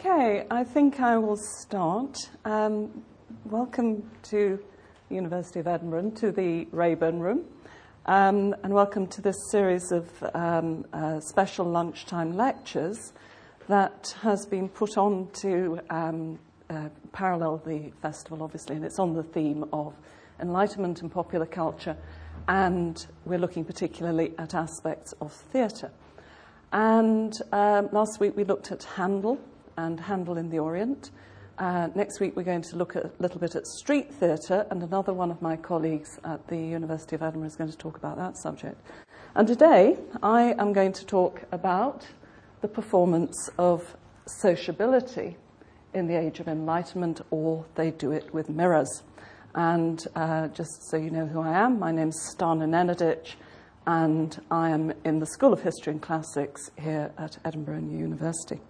Okay, I think I will start. Um, welcome to the University of Edinburgh, to the Raeburn Room, um, and welcome to this series of um, uh, special lunchtime lectures that has been put on to um, uh, parallel the festival, obviously, and it's on the theme of enlightenment and popular culture, and we're looking particularly at aspects of theatre. And um, last week we looked at Handel and Handel in the Orient. Uh, next week we're going to look a little bit at street theatre, and another one of my colleagues at the University of Edinburgh is going to talk about that subject. And today I am going to talk about the performance of sociability in the Age of Enlightenment, or they do it with mirrors. And uh, just so you know who I am, my name's Stana Nenadic, and I am in the School of History and Classics here at Edinburgh University.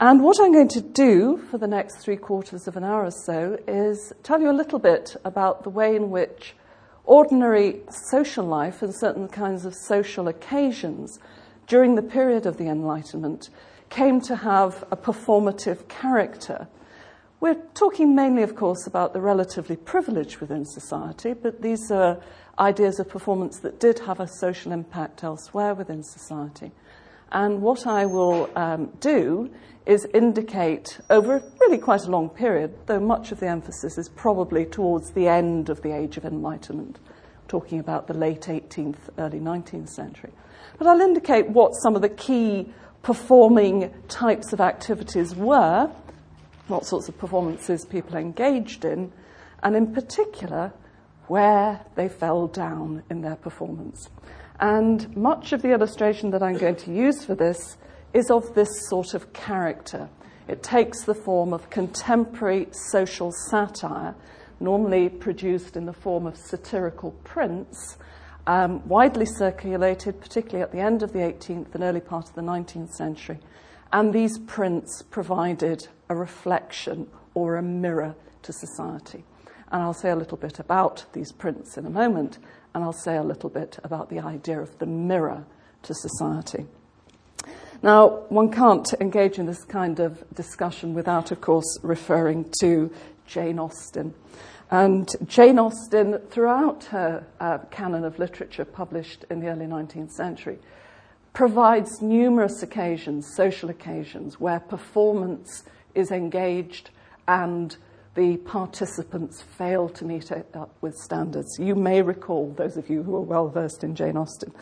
And what I'm going to do for the next three quarters of an hour or so is tell you a little bit about the way in which ordinary social life and certain kinds of social occasions during the period of the Enlightenment came to have a performative character. We're talking mainly, of course, about the relatively privileged within society, but these are ideas of performance that did have a social impact elsewhere within society. And what I will um, do is indicate over really quite a long period, though much of the emphasis is probably towards the end of the Age of Enlightenment, talking about the late 18th, early 19th century. But I'll indicate what some of the key performing types of activities were, what sorts of performances people engaged in, and in particular, where they fell down in their performance. And much of the illustration that I'm going to use for this is of this sort of character. It takes the form of contemporary social satire, normally produced in the form of satirical prints, um, widely circulated, particularly at the end of the 18th and early part of the 19th century. And these prints provided a reflection or a mirror to society. And I'll say a little bit about these prints in a moment, and I'll say a little bit about the idea of the mirror to society. Now, one can't engage in this kind of discussion without, of course, referring to Jane Austen. And Jane Austen, throughout her uh, canon of literature published in the early 19th century, provides numerous occasions, social occasions, where performance is engaged and the participants fail to meet up with standards. You may recall, those of you who are well versed in Jane Austen,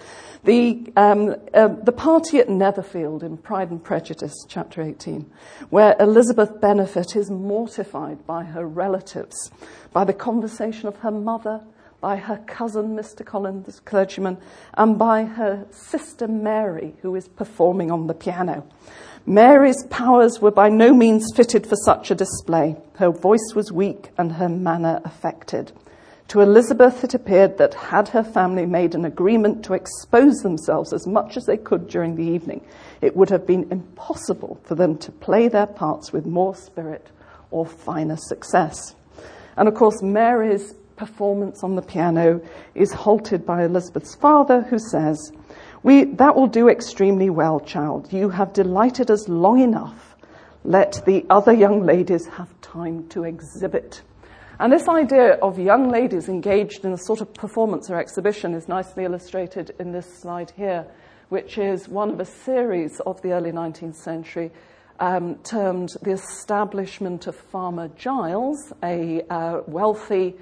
the, um, uh, the party at Netherfield in Pride and Prejudice, chapter 18, where Elizabeth Bennet is mortified by her relatives, by the conversation of her mother, by her cousin, Mr. Collins, clergyman, and by her sister Mary, who is performing on the piano. Mary's powers were by no means fitted for such a display. Her voice was weak and her manner affected. To Elizabeth, it appeared that had her family made an agreement to expose themselves as much as they could during the evening, it would have been impossible for them to play their parts with more spirit or finer success. And of course, Mary's performance on the piano is halted by Elizabeth's father, who says, we, that will do extremely well, child. You have delighted us long enough. Let the other young ladies have time to exhibit. And this idea of young ladies engaged in a sort of performance or exhibition is nicely illustrated in this slide here, which is one of a series of the early 19th century um, termed The Establishment of Farmer Giles, a uh, wealthy,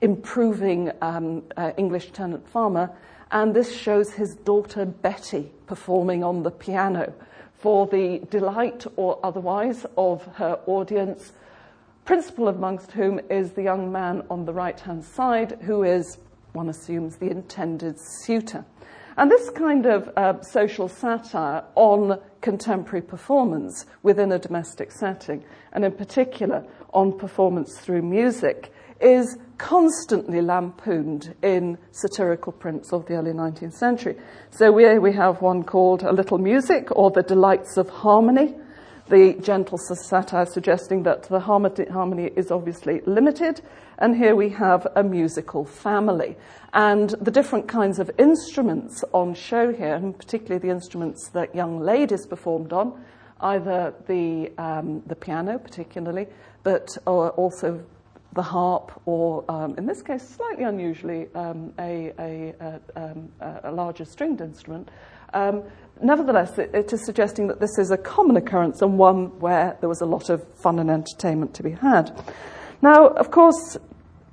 improving um, uh, English tenant farmer and this shows his daughter Betty performing on the piano for the delight or otherwise of her audience, principal amongst whom is the young man on the right hand side, who is, one assumes, the intended suitor. And this kind of uh, social satire on contemporary performance within a domestic setting, and in particular on performance through music, is constantly lampooned in satirical prints of the early 19th century. So here we have one called A Little Music or The Delights of Harmony, the gentle satire suggesting that the harmony is obviously limited. And here we have a musical family. And the different kinds of instruments on show here, and particularly the instruments that young ladies performed on, either the, um, the piano, particularly, but also the harp, or um, in this case, slightly unusually, um, a, a, a, um, a, larger stringed instrument. Um, nevertheless, it, it is suggesting that this is a common occurrence and one where there was a lot of fun and entertainment to be had. Now, of course,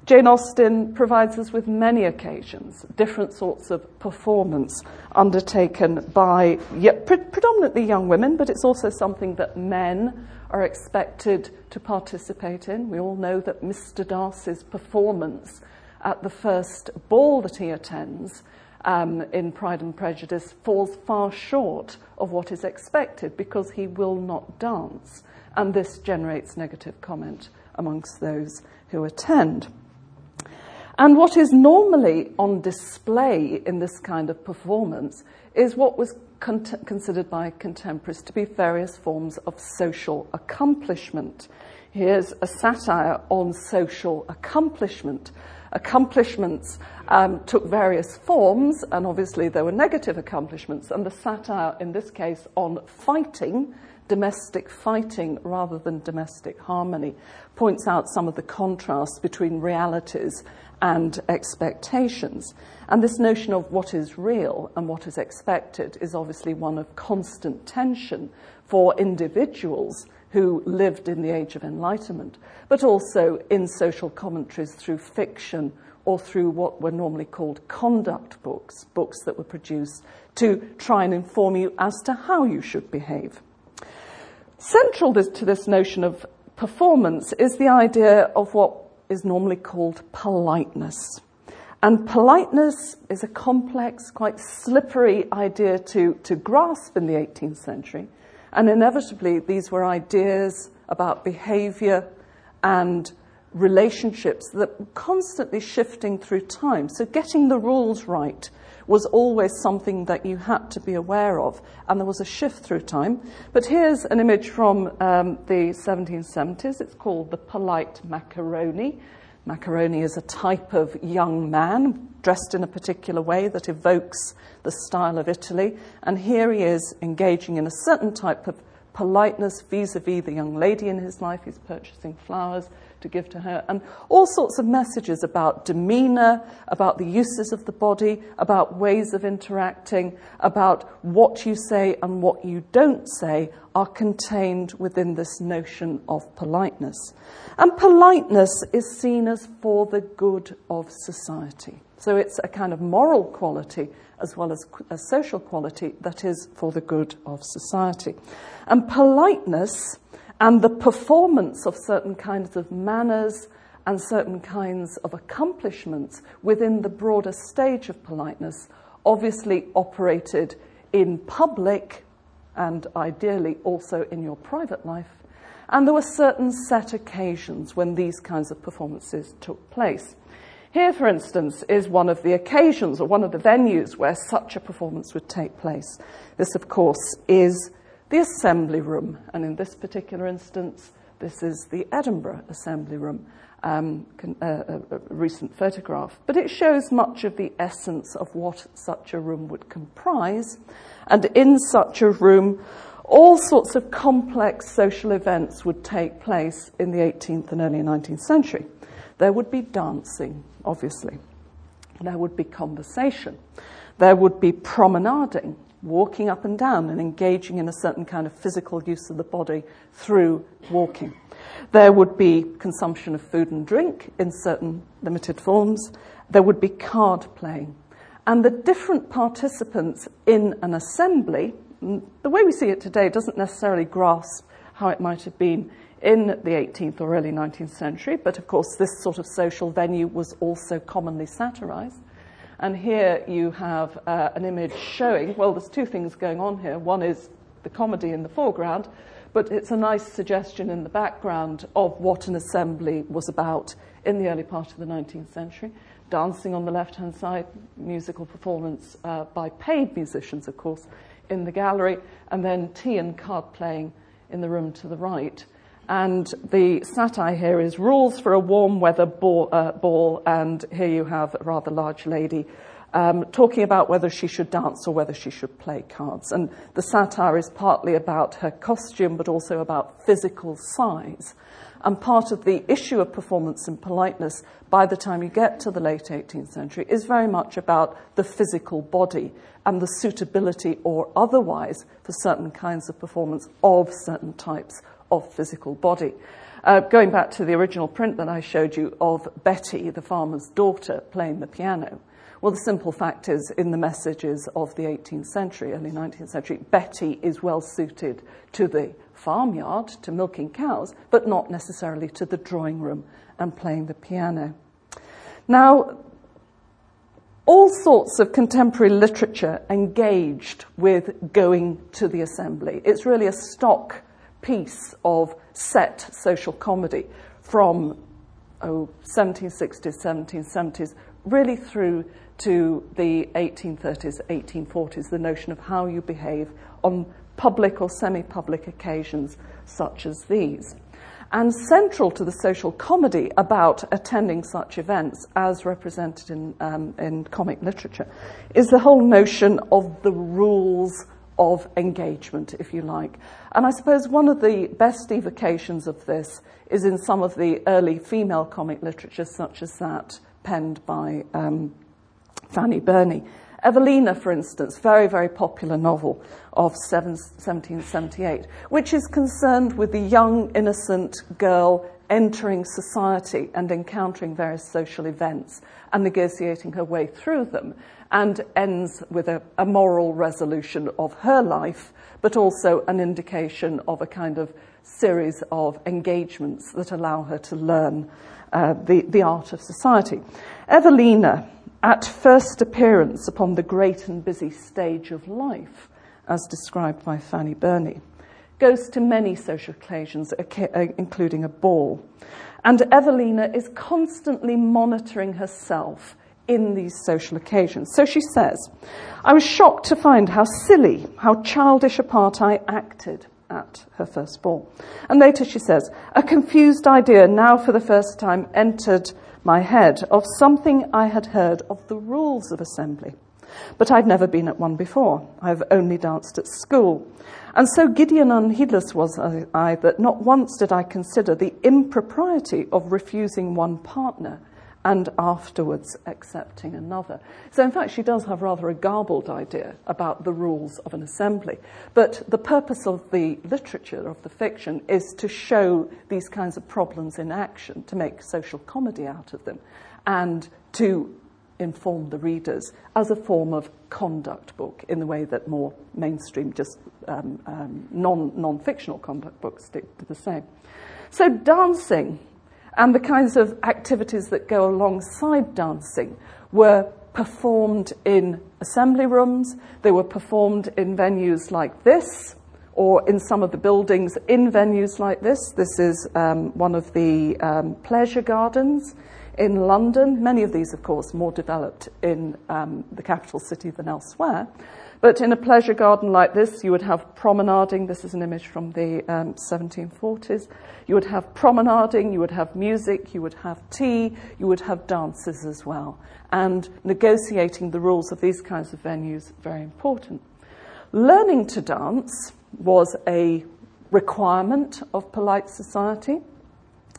Jane Austen provides us with many occasions, different sorts of performance undertaken by yeah, pre- predominantly young women, but it's also something that men are expected to participate in. We all know that Mr. Darcy's performance at the first ball that he attends um, in Pride and Prejudice falls far short of what is expected because he will not dance, and this generates negative comment amongst those who attend. And what is normally on display in this kind of performance is what was con- considered by contemporaries to be various forms of social accomplishment. Here's a satire on social accomplishment. Accomplishments um, took various forms, and obviously there were negative accomplishments, and the satire in this case on fighting domestic fighting rather than domestic harmony, points out some of the contrasts between realities and expectations. And this notion of what is real and what is expected is obviously one of constant tension for individuals who lived in the age of enlightenment, but also in social commentaries through fiction or through what were normally called conduct books, books that were produced to try and inform you as to how you should behave. Central to this notion of performance is the idea of what is normally called politeness. And politeness is a complex, quite slippery idea to, to grasp in the 18th century. And inevitably, these were ideas about behavior and relationships that were constantly shifting through time. So, getting the rules right was always something that you had to be aware of, and there was a shift through time. But here's an image from um, the 1770s. It's called the polite macaroni. Macaroni is a type of young man dressed in a particular way that evokes the style of Italy, and here he is engaging in a certain type of politeness vis a vis the young lady in his life. He's purchasing flowers to give to her, and all sorts of messages about demeanor, about the uses of the body, about ways of interacting, about what you say and what you don't say are contained within this notion of politeness. And politeness is seen as for the good of society. So it's a kind of moral quality as well as a social quality that is for the good of society. And politeness and the performance of certain kinds of manners and certain kinds of accomplishments within the broader stage of politeness obviously operated in public and ideally also in your private life. And there were certain set occasions when these kinds of performances took place. Here, for instance, is one of the occasions or one of the venues where such a performance would take place. This, of course, is the Assembly Room, and in this particular instance, this is the Edinburgh Assembly Room, um, a, a, a recent photograph. But it shows much of the essence of what such a room would comprise, and in such a room, all sorts of complex social events would take place in the 18th and early 19th century. There would be dancing, obviously. There would be conversation. There would be promenading walking up and down and engaging in a certain kind of physical use of the body through walking. There would be consumption of food and drink in certain limited forms. There would be card playing. And the different participants in an assembly, mm, the way we see it today doesn't necessarily grasp how it might have been in the 18th or early 19th century, but of course, this sort of social venue was also commonly satirized. And here you have uh, an image showing, well, there's two things going on here. One is the comedy in the foreground, but it's a nice suggestion in the background of what an assembly was about in the early part of the 19th century. Dancing on the left hand side, musical performance uh, by paid musicians, of course, in the gallery, and then tea and card playing in the room to the right. And the satire here is rules for a warm weather ball, uh, ball and here you have a rather large lady um, talking about whether she should dance or whether she should play cards. And the satire is partly about her costume, but also about physical size. And part of the issue of performance and politeness by the time you get to the late 18th century is very much about the physical body and the suitability or otherwise for certain kinds of performance of certain types of physical body. Uh, going back to the original print that I showed you of Betty, the farmer's daughter, playing the piano. Well, the simple fact is, in the messages of the 18th century, early 19th century, Betty is well suited to the farmyard, to milking cows, but not necessarily to the drawing room and playing the piano. Now, all sorts of contemporary literature engaged with going to the assembly. It's really a stock piece of set social comedy from oh, 1760s, 1770s, really through to the 1830s, 1840s, the notion of how you behave on public or semi public occasions such as these. And central to the social comedy about attending such events, as represented in, um, in comic literature, is the whole notion of the rules of engagement, if you like. And I suppose one of the best evocations of this is in some of the early female comic literature, such as that penned by um, Fanny Burney. Evelina, for instance, very, very popular novel of 1778, which is concerned with the young, innocent girl entering society and encountering various social events and negotiating her way through them, and ends with a, a moral resolution of her life, but also an indication of a kind of series of engagements that allow her to learn uh, the, the art of society. Evelina at first appearance upon the great and busy stage of life, as described by Fanny Burney, goes to many social occasions, uh, including a ball. And Evelina is constantly monitoring herself in these social occasions. So she says, I was shocked to find how silly, how childish a part I acted at her first ball. And later she says, a confused idea now for the first time entered my head of something I had heard of the rules of assembly. But I'd never been at one before. I've only danced at school. And so giddy and unheedless was I that not once did I consider the impropriety of refusing one partner and afterwards accepting another. So, in fact, she does have rather a garbled idea about the rules of an assembly. But the purpose of the literature, of the fiction, is to show these kinds of problems in action, to make social comedy out of them, and to inform the readers as a form of conduct book in the way that more mainstream, just um, um, non, non-fictional conduct books do the same. So dancing and the kinds of activities that go alongside dancing were performed in assembly rooms, they were performed in venues like this, or in some of the buildings in venues like this. This is um, one of the um, pleasure gardens in London. Many of these, of course, more developed in um, the capital city than elsewhere. But in a pleasure garden like this, you would have promenading. This is an image from the um, 1740s. You would have promenading, you would have music, you would have tea, you would have dances as well. And negotiating the rules of these kinds of venues, very important. Learning to dance was a requirement of polite society.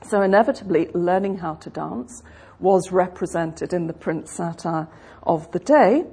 So, inevitably, learning how to dance was represented in the print satire of the day.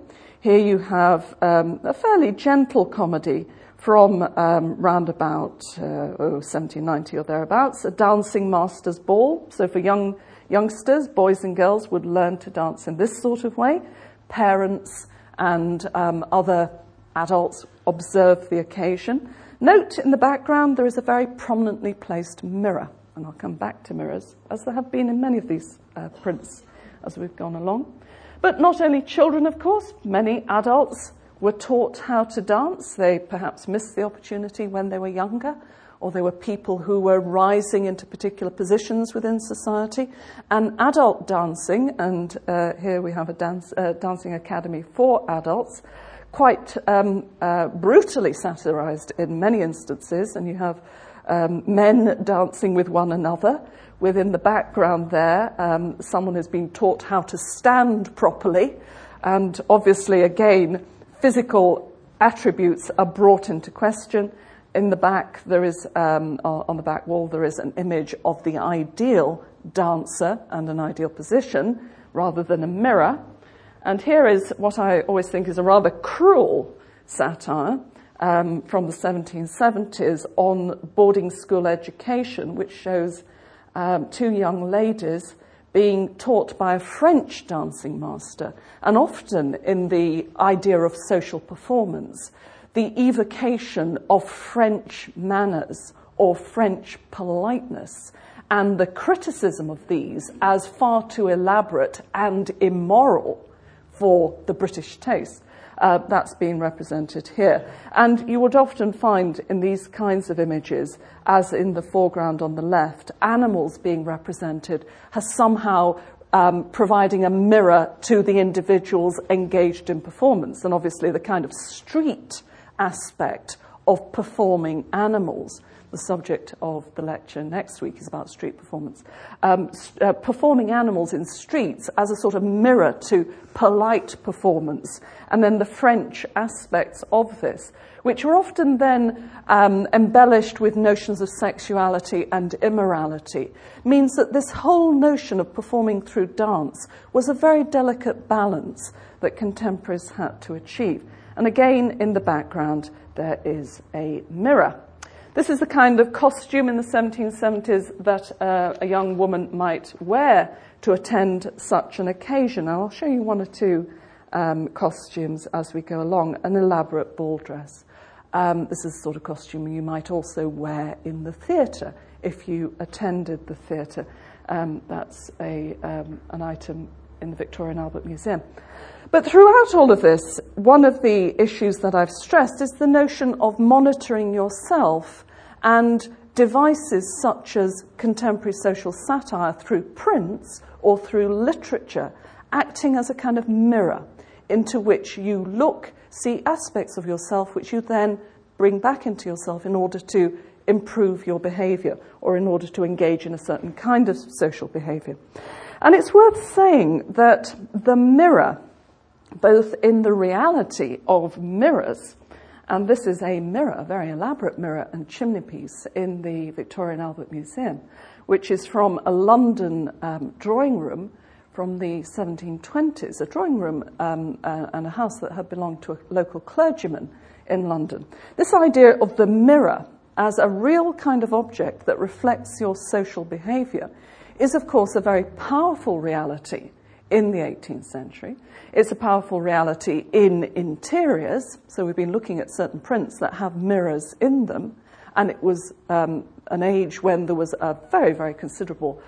Here you have um, a fairly gentle comedy from um, round about uh, oh, 1790 or thereabouts, a dancing master's ball. So for young youngsters, boys and girls would learn to dance in this sort of way. Parents and um, other adults observe the occasion. Note in the background there is a very prominently placed mirror, and I'll come back to mirrors, as there have been in many of these uh, prints as we've gone along. But not only children, of course, many adults were taught how to dance. They perhaps missed the opportunity when they were younger, or they were people who were rising into particular positions within society. And adult dancing, and uh, here we have a dance, uh, dancing academy for adults, quite um, uh, brutally satirized in many instances, and you have um, men dancing with one another within the background there, um, someone has been taught how to stand properly And obviously, again, physical attributes are brought into question. In the back, there is, um, on the back wall, there is an image of the ideal dancer and an ideal position rather than a mirror. And here is what I always think is a rather cruel satire um, from the 1770s on boarding school education, which shows um, two young ladies being taught by a French dancing master, and often in the idea of social performance, the evocation of French manners or French politeness, and the criticism of these as far too elaborate and immoral for the British taste. Uh, that's being represented here. And you would often find in these kinds of images, as in the foreground on the left, animals being represented as somehow um, providing a mirror to the individuals engaged in performance. And obviously, the kind of street aspect of performing animals the subject of the lecture next week is about street performance. Um, uh, performing animals in streets as a sort of mirror to polite performance, and then the French aspects of this, which are often then um, embellished with notions of sexuality and immorality, means that this whole notion of performing through dance was a very delicate balance that contemporaries had to achieve. And again, in the background, there is a mirror. This is the kind of costume in the 1770s that uh, a young woman might wear to attend such an occasion. And I'll show you one or two um, costumes as we go along. An elaborate ball dress. Um, this is the sort of costume you might also wear in the theatre if you attended the theatre. Um, that's a, um, an item in the Victoria and Albert Museum. But throughout all of this, one of the issues that I've stressed is the notion of monitoring yourself and devices such as contemporary social satire through prints or through literature acting as a kind of mirror into which you look, see aspects of yourself which you then bring back into yourself in order to improve your behavior or in order to engage in a certain kind of social behavior. And it's worth saying that the mirror both in the reality of mirrors, and this is a mirror, a very elaborate mirror and chimneypiece in the Victoria and Albert Museum, which is from a London um, drawing room from the 1720s, a drawing room um, uh, and a house that had belonged to a local clergyman in London. This idea of the mirror as a real kind of object that reflects your social behavior is, of course, a very powerful reality in the 18th century. It's a powerful reality in interiors. So we've been looking at certain prints that have mirrors in them. And it was um, an age when there was a very, very considerable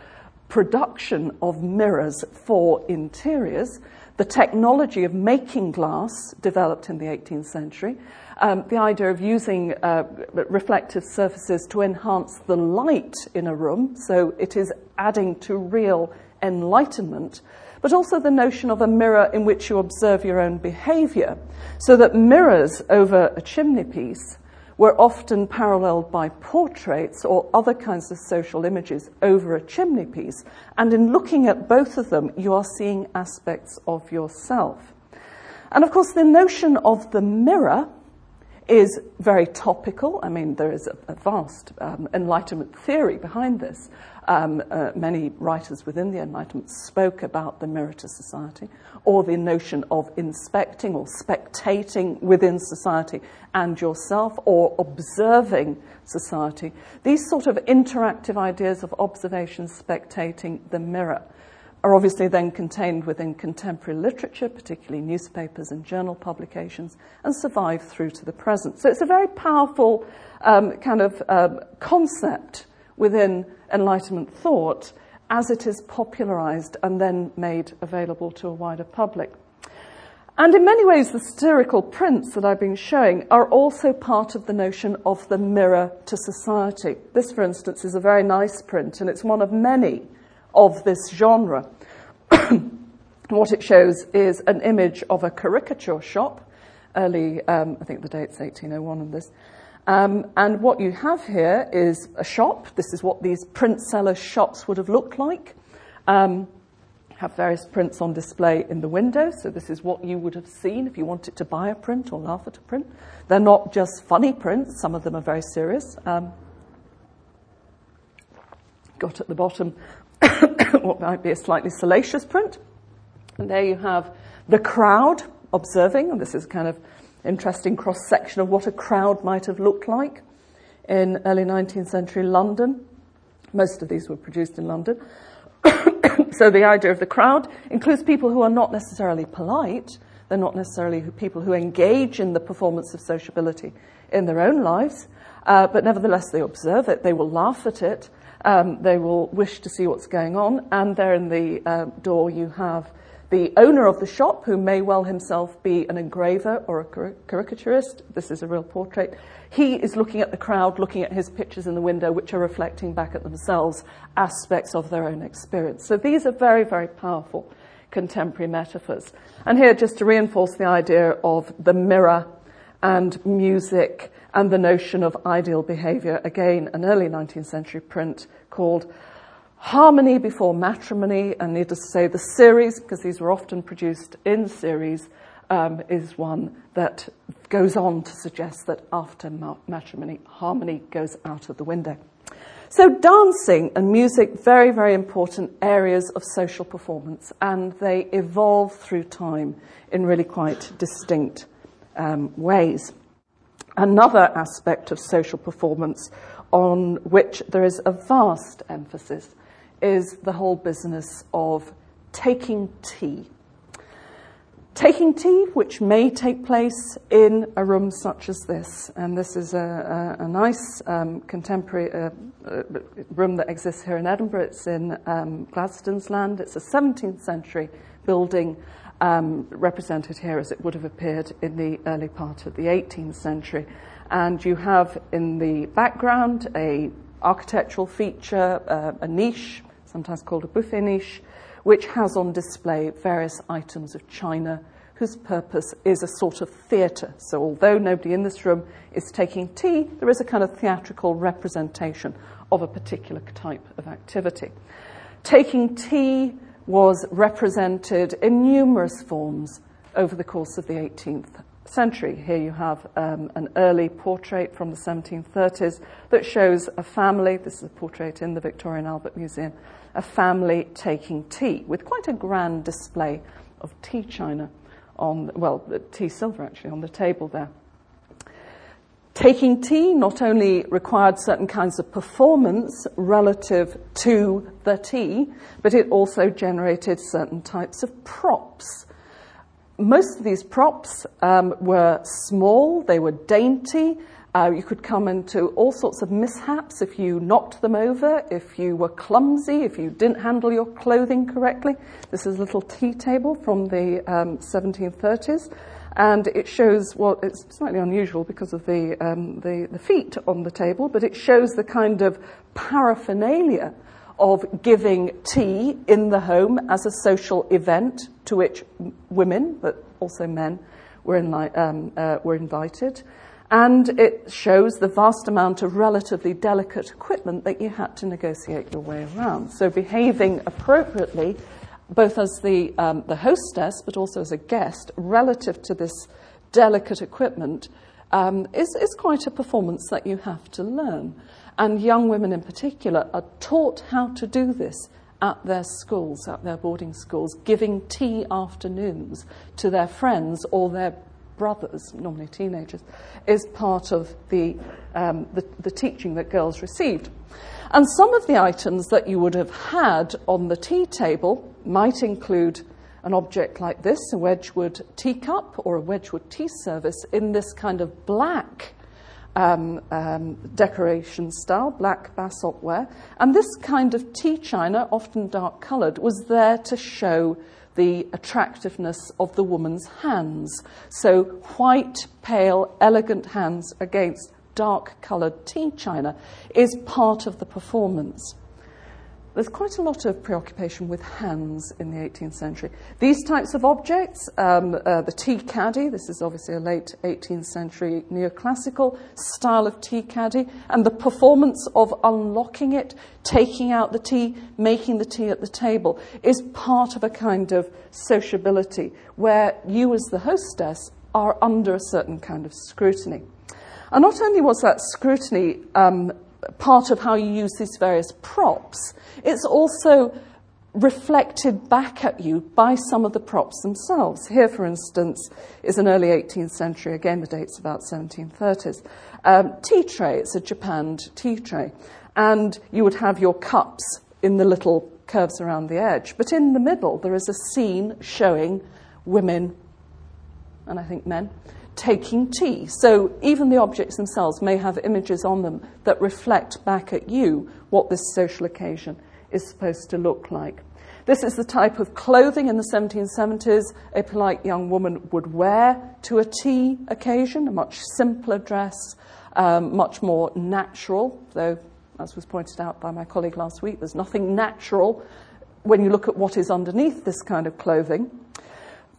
production of mirrors for interiors. The technology of making glass developed in the 18th century. Um, the idea of using uh, reflective surfaces to enhance the light in a room, so it is adding to real enlightenment but also the notion of a mirror in which you observe your own behavior, so that mirrors over a chimney piece were often paralleled by portraits or other kinds of social images over a chimney piece. And in looking at both of them, you are seeing aspects of yourself. And of course, the notion of the mirror is very topical. I mean, there is a, a vast um, Enlightenment theory behind this. Um, uh, many writers within the Enlightenment spoke about the mirror to society, or the notion of inspecting or spectating within society and yourself, or observing society. These sort of interactive ideas of observation, spectating, the mirror are obviously then contained within contemporary literature, particularly newspapers and journal publications, and survive through to the present. So it's a very powerful um, kind of um, concept within Enlightenment thought as it is popularized and then made available to a wider public. And in many ways, the satirical prints that I've been showing are also part of the notion of the mirror to society. This, for instance, is a very nice print, and it's one of many of this genre. what it shows is an image of a caricature shop, early, um, I think the date's 1801 on this. Um, and what you have here is a shop. This is what these print seller shops would have looked like. Um, have various prints on display in the window. So this is what you would have seen if you wanted to buy a print or laugh at a print. They're not just funny prints, some of them are very serious. Um, got at the bottom what might be a slightly salacious print. And there you have the crowd observing, and this is kind of interesting cross section of what a crowd might have looked like in early 19th century London. Most of these were produced in London. so the idea of the crowd includes people who are not necessarily polite, they're not necessarily people who engage in the performance of sociability in their own lives, uh, but nevertheless they observe it, they will laugh at it, um, they will wish to see what's going on, and there in the uh, door you have the owner of the shop, who may well himself be an engraver or a caricaturist, this is a real portrait, he is looking at the crowd, looking at his pictures in the window, which are reflecting back at themselves aspects of their own experience. So these are very, very powerful contemporary metaphors. And here, just to reinforce the idea of the mirror and music and the notion of ideal behavior, again, an early 19th century print called Harmony Before Matrimony, and needless to say, the series, because these were often produced in series, um, is one that goes on to suggest that after matrimony, harmony goes out of the window. So, dancing and music, very, very important areas of social performance, and they evolve through time in really quite distinct um, ways. Another aspect of social performance on which there is a vast emphasis is the whole business of taking tea. Taking tea, which may take place in a room such as this, and this is a, a, a nice um, contemporary uh, uh, room that exists here in Edinburgh. It's in um, Gladstone's land. It's a 17th century building um, represented here as it would have appeared in the early part of the 18th century. And you have in the background a architectural feature, uh, a niche sometimes called a buffet niche, which has on display various items of china whose purpose is a sort of theatre. So, although nobody in this room is taking tea, there is a kind of theatrical representation of a particular type of activity. Taking tea was represented in numerous forms over the course of the 18th century. Here you have um, an early portrait from the 1730s that shows a family. This is a portrait in the Victoria and Albert Museum a family taking tea with quite a grand display of tea china on, well, tea silver actually on the table there. Taking tea not only required certain kinds of performance relative to the tea, but it also generated certain types of props. Most of these props um, were small, they were dainty, uh, you could come into all sorts of mishaps if you knocked them over, if you were clumsy, if you didn't handle your clothing correctly. This is a little tea table from the um, 1730s, and it shows what it's slightly unusual because of the, um, the, the feet on the table, but it shows the kind of paraphernalia of giving tea in the home as a social event to which women, but also men, were, um, uh, were invited and it shows the vast amount of relatively delicate equipment that you had to negotiate your way around. So behaving appropriately, both as the, um, the hostess but also as a guest, relative to this delicate equipment, um, is, is quite a performance that you have to learn. And young women in particular are taught how to do this at their schools, at their boarding schools, giving tea afternoons to their friends or their brothers, normally teenagers, is part of the, um, the, the teaching that girls received. And some of the items that you would have had on the tea table might include an object like this, a Wedgwood teacup or a Wedgwood tea service in this kind of black um, um, decoration style, black basalt ware. And this kind of tea china, often dark coloured, was there to show the attractiveness of the woman's hands. So, white, pale, elegant hands against dark coloured tea china is part of the performance. there's quite a lot of preoccupation with hands in the 18th century. These types of objects, um, uh, the tea caddy, this is obviously a late 18th century neoclassical style of tea caddy, and the performance of unlocking it, taking out the tea, making the tea at the table, is part of a kind of sociability where you, as the hostess, are under a certain kind of scrutiny. And not only was that scrutiny um, part of how you use these various props, it's also reflected back at you by some of the props themselves. Here, for instance, is an early 18th century, again, the date's about 1730s, um, tea tray. It's a japanned tea tray. And you would have your cups in the little curves around the edge. But in the middle, there is a scene showing women, and I think men, taking tea. So even the objects themselves may have images on them that reflect back at you what this social occasion is supposed to look like. This is the type of clothing in the 1770s a polite young woman would wear to a tea occasion, a much simpler dress, um, much more natural, though, as was pointed out by my colleague last week, there's nothing natural when you look at what is underneath this kind of clothing.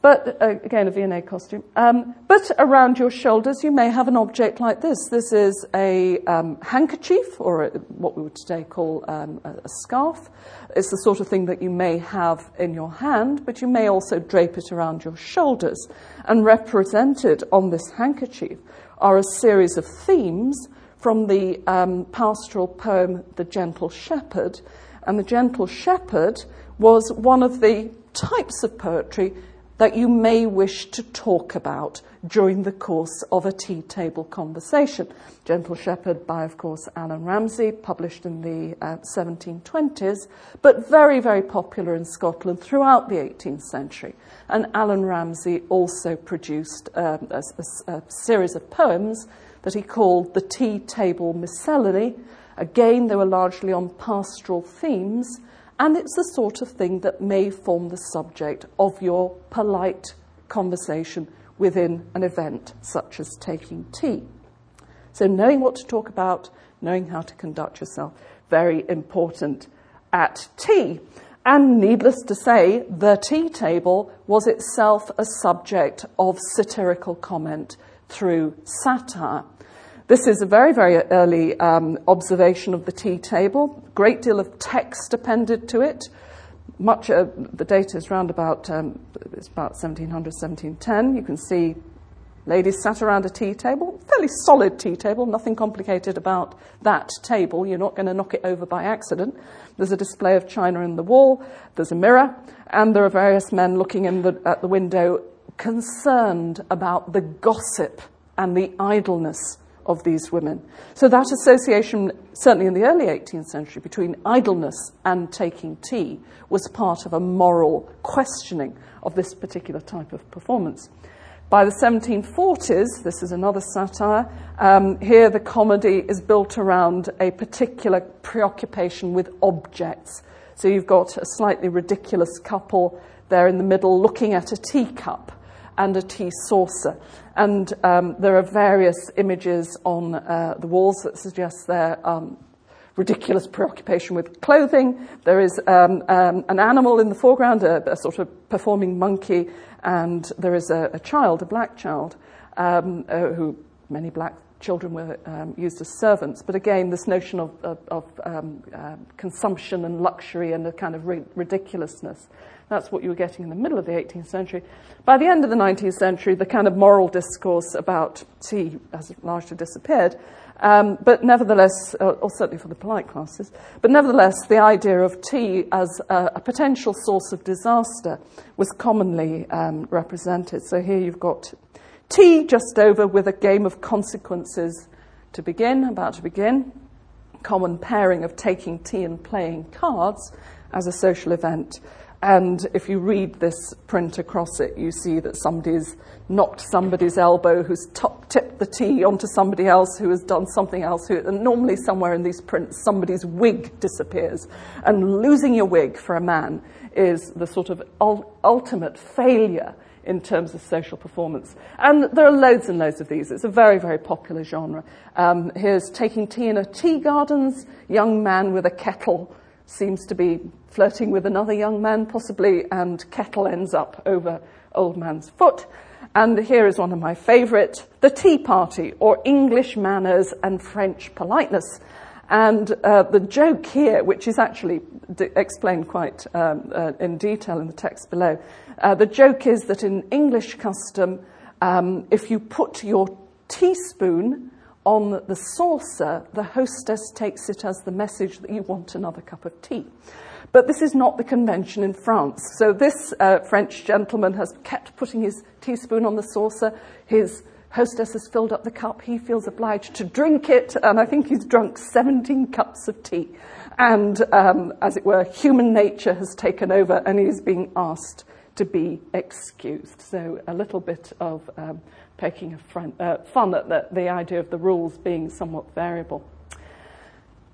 But uh, again, a V&A costume. Um, but around your shoulders, you may have an object like this. This is a um, handkerchief, or a, what we would today call um, a, a, scarf. It's the sort of thing that you may have in your hand, but you may also drape it around your shoulders. And represented on this handkerchief are a series of themes from the um, pastoral poem The Gentle Shepherd. And The Gentle Shepherd was one of the types of poetry that you may wish to talk about during the course of a tea table conversation. Gentle Shepherd by, of course, Allan Ramsay, published in the uh, 1720s, but very, very popular in Scotland throughout the 18th century. And Allan Ramsay also produced um, a, a, a series of poems that he called the Tea Table Miscellany. Again, they were largely on pastoral themes and it's the sort of thing that may form the subject of your polite conversation within an event such as taking tea. So, knowing what to talk about, knowing how to conduct yourself, very important at tea. And needless to say, the tea table was itself a subject of satirical comment through satire. This is a very, very early um, observation of the tea table. Great deal of text appended to it. Much uh, the data is around about um, it's about 1700, 1710. You can see ladies sat around a tea table, fairly solid tea table, nothing complicated about that table. You're not going to knock it over by accident. There's a display of china in the wall. There's a mirror, and there are various men looking the, at the window, concerned about the gossip and the idleness of these women. So that association, certainly in the early 18th century, between idleness and taking tea was part of a moral questioning of this particular type of performance. By the 1740s, this is another satire, um, here the comedy is built around a particular preoccupation with objects. So you've got a slightly ridiculous couple there in the middle looking at a teacup and a tea saucer. And um, there are various images on uh, the walls that suggest their um, ridiculous preoccupation with clothing. There is um, um, an animal in the foreground, a, a, sort of performing monkey, and there is a, a child, a black child, um, uh, who many black children were um, used as servants. But again, this notion of, of, of um, uh, consumption and luxury and a kind of ri- ridiculousness. That's what you were getting in the middle of the 18th century. By the end of the 19th century, the kind of moral discourse about tea has largely disappeared. Um, but nevertheless, uh, or certainly for the polite classes, but nevertheless, the idea of tea as a, a potential source of disaster was commonly um, represented. So here you've got tea just over with a game of consequences to begin, about to begin, common pairing of taking tea and playing cards as a social event. And if you read this print across it, you see that somebody's knocked somebody's elbow, who's top tipped the tea onto somebody else who has done something else. Who, and normally, somewhere in these prints, somebody's wig disappears. And losing your wig for a man is the sort of ul- ultimate failure in terms of social performance. And there are loads and loads of these. It's a very, very popular genre. Um, here's taking tea in a tea gardens, young man with a kettle seems to be flirting with another young man, possibly, and kettle ends up over old man's foot. And here is one of my favourite the tea party, or English manners and French politeness. And uh, the joke here, which is actually d- explained quite um, uh, in detail in the text below, uh, the joke is that in English custom, um, if you put your teaspoon on the saucer, the hostess takes it as the message that you want another cup of tea. But this is not the convention in France. So this uh, French gentleman has kept putting his teaspoon on the saucer. His hostess has filled up the cup. He feels obliged to drink it, and I think he's drunk 17 cups of tea. And, um, as it were, human nature has taken over, and he's being asked to be excused. So a little bit of um, poking uh, fun at the, the idea of the rules being somewhat variable.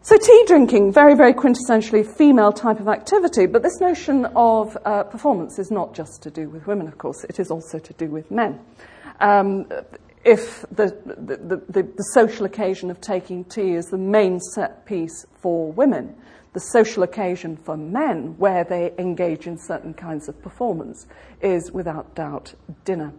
So, tea drinking, very, very quintessentially female type of activity, but this notion of uh, performance is not just to do with women, of course, it is also to do with men. Um, if the, the, the, the, social occasion of taking tea is the main set piece for women, the social occasion for men, where they engage in certain kinds of performance, is without doubt dinner.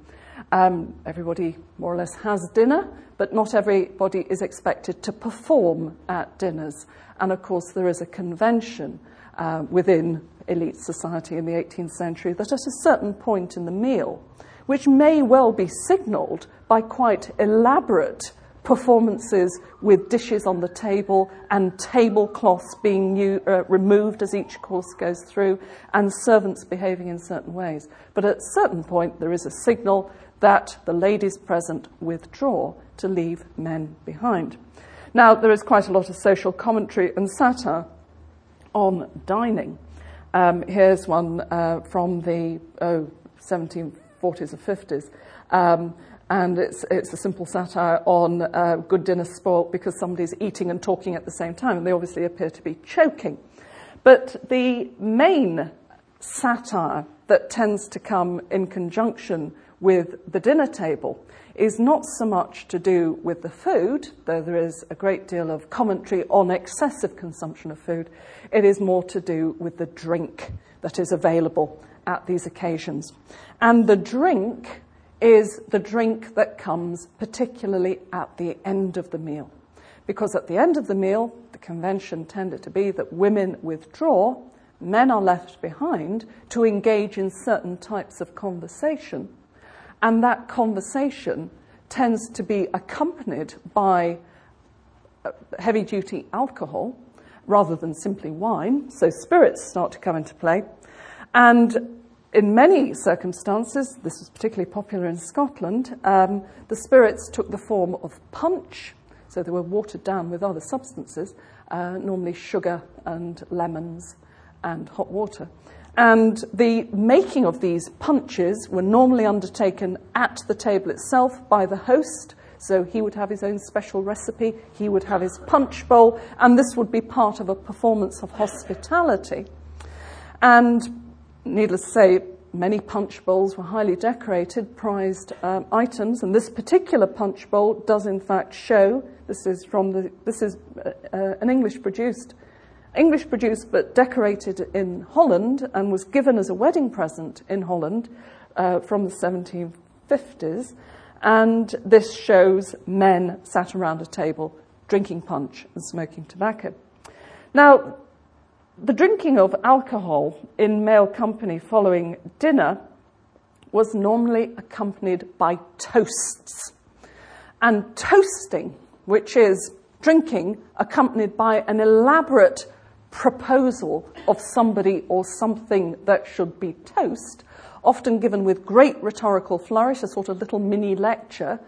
Um, everybody more or less has dinner, but not everybody is expected to perform at dinners. And of course, there is a convention uh, within elite society in the 18th century that at a certain point in the meal, which may well be signalled by quite elaborate performances with dishes on the table and tablecloths being new, uh, removed as each course goes through and servants behaving in certain ways. But at a certain point, there is a signal that the ladies present withdraw to leave men behind. Now, there is quite a lot of social commentary and satire on dining. Um, here's one uh, from the oh, 1740s or 50s. Um, and it's, it's a simple satire on uh, good dinner spoilt because somebody's eating and talking at the same time, and they obviously appear to be choking. But the main satire that tends to come in conjunction with the dinner table is not so much to do with the food, though there is a great deal of commentary on excessive consumption of food. It is more to do with the drink that is available at these occasions. And the drink is the drink that comes particularly at the end of the meal. Because at the end of the meal, the convention tended to be that women withdraw, men are left behind to engage in certain types of conversation and that conversation tends to be accompanied by uh, heavy duty alcohol rather than simply wine. So spirits start to come into play. And in many circumstances, this was particularly popular in Scotland, um, the spirits took the form of punch. So they were watered down with other substances, uh, normally sugar and lemons and hot water. And the making of these punches were normally undertaken at the table itself by the host. So he would have his own special recipe, he would have his punch bowl, and this would be part of a performance of hospitality. And needless to say, many punch bowls were highly decorated, prized um, items, and this particular punch bowl does in fact show this is from the this is uh, uh, an English produced English produced but decorated in Holland and was given as a wedding present in Holland uh, from the 1750s. And this shows men sat around a table drinking punch and smoking tobacco. Now, the drinking of alcohol in male company following dinner was normally accompanied by toasts. And toasting, which is drinking accompanied by an elaborate proposal of somebody or something that should be toast, often given with great rhetorical flourish, a sort of little mini lecture,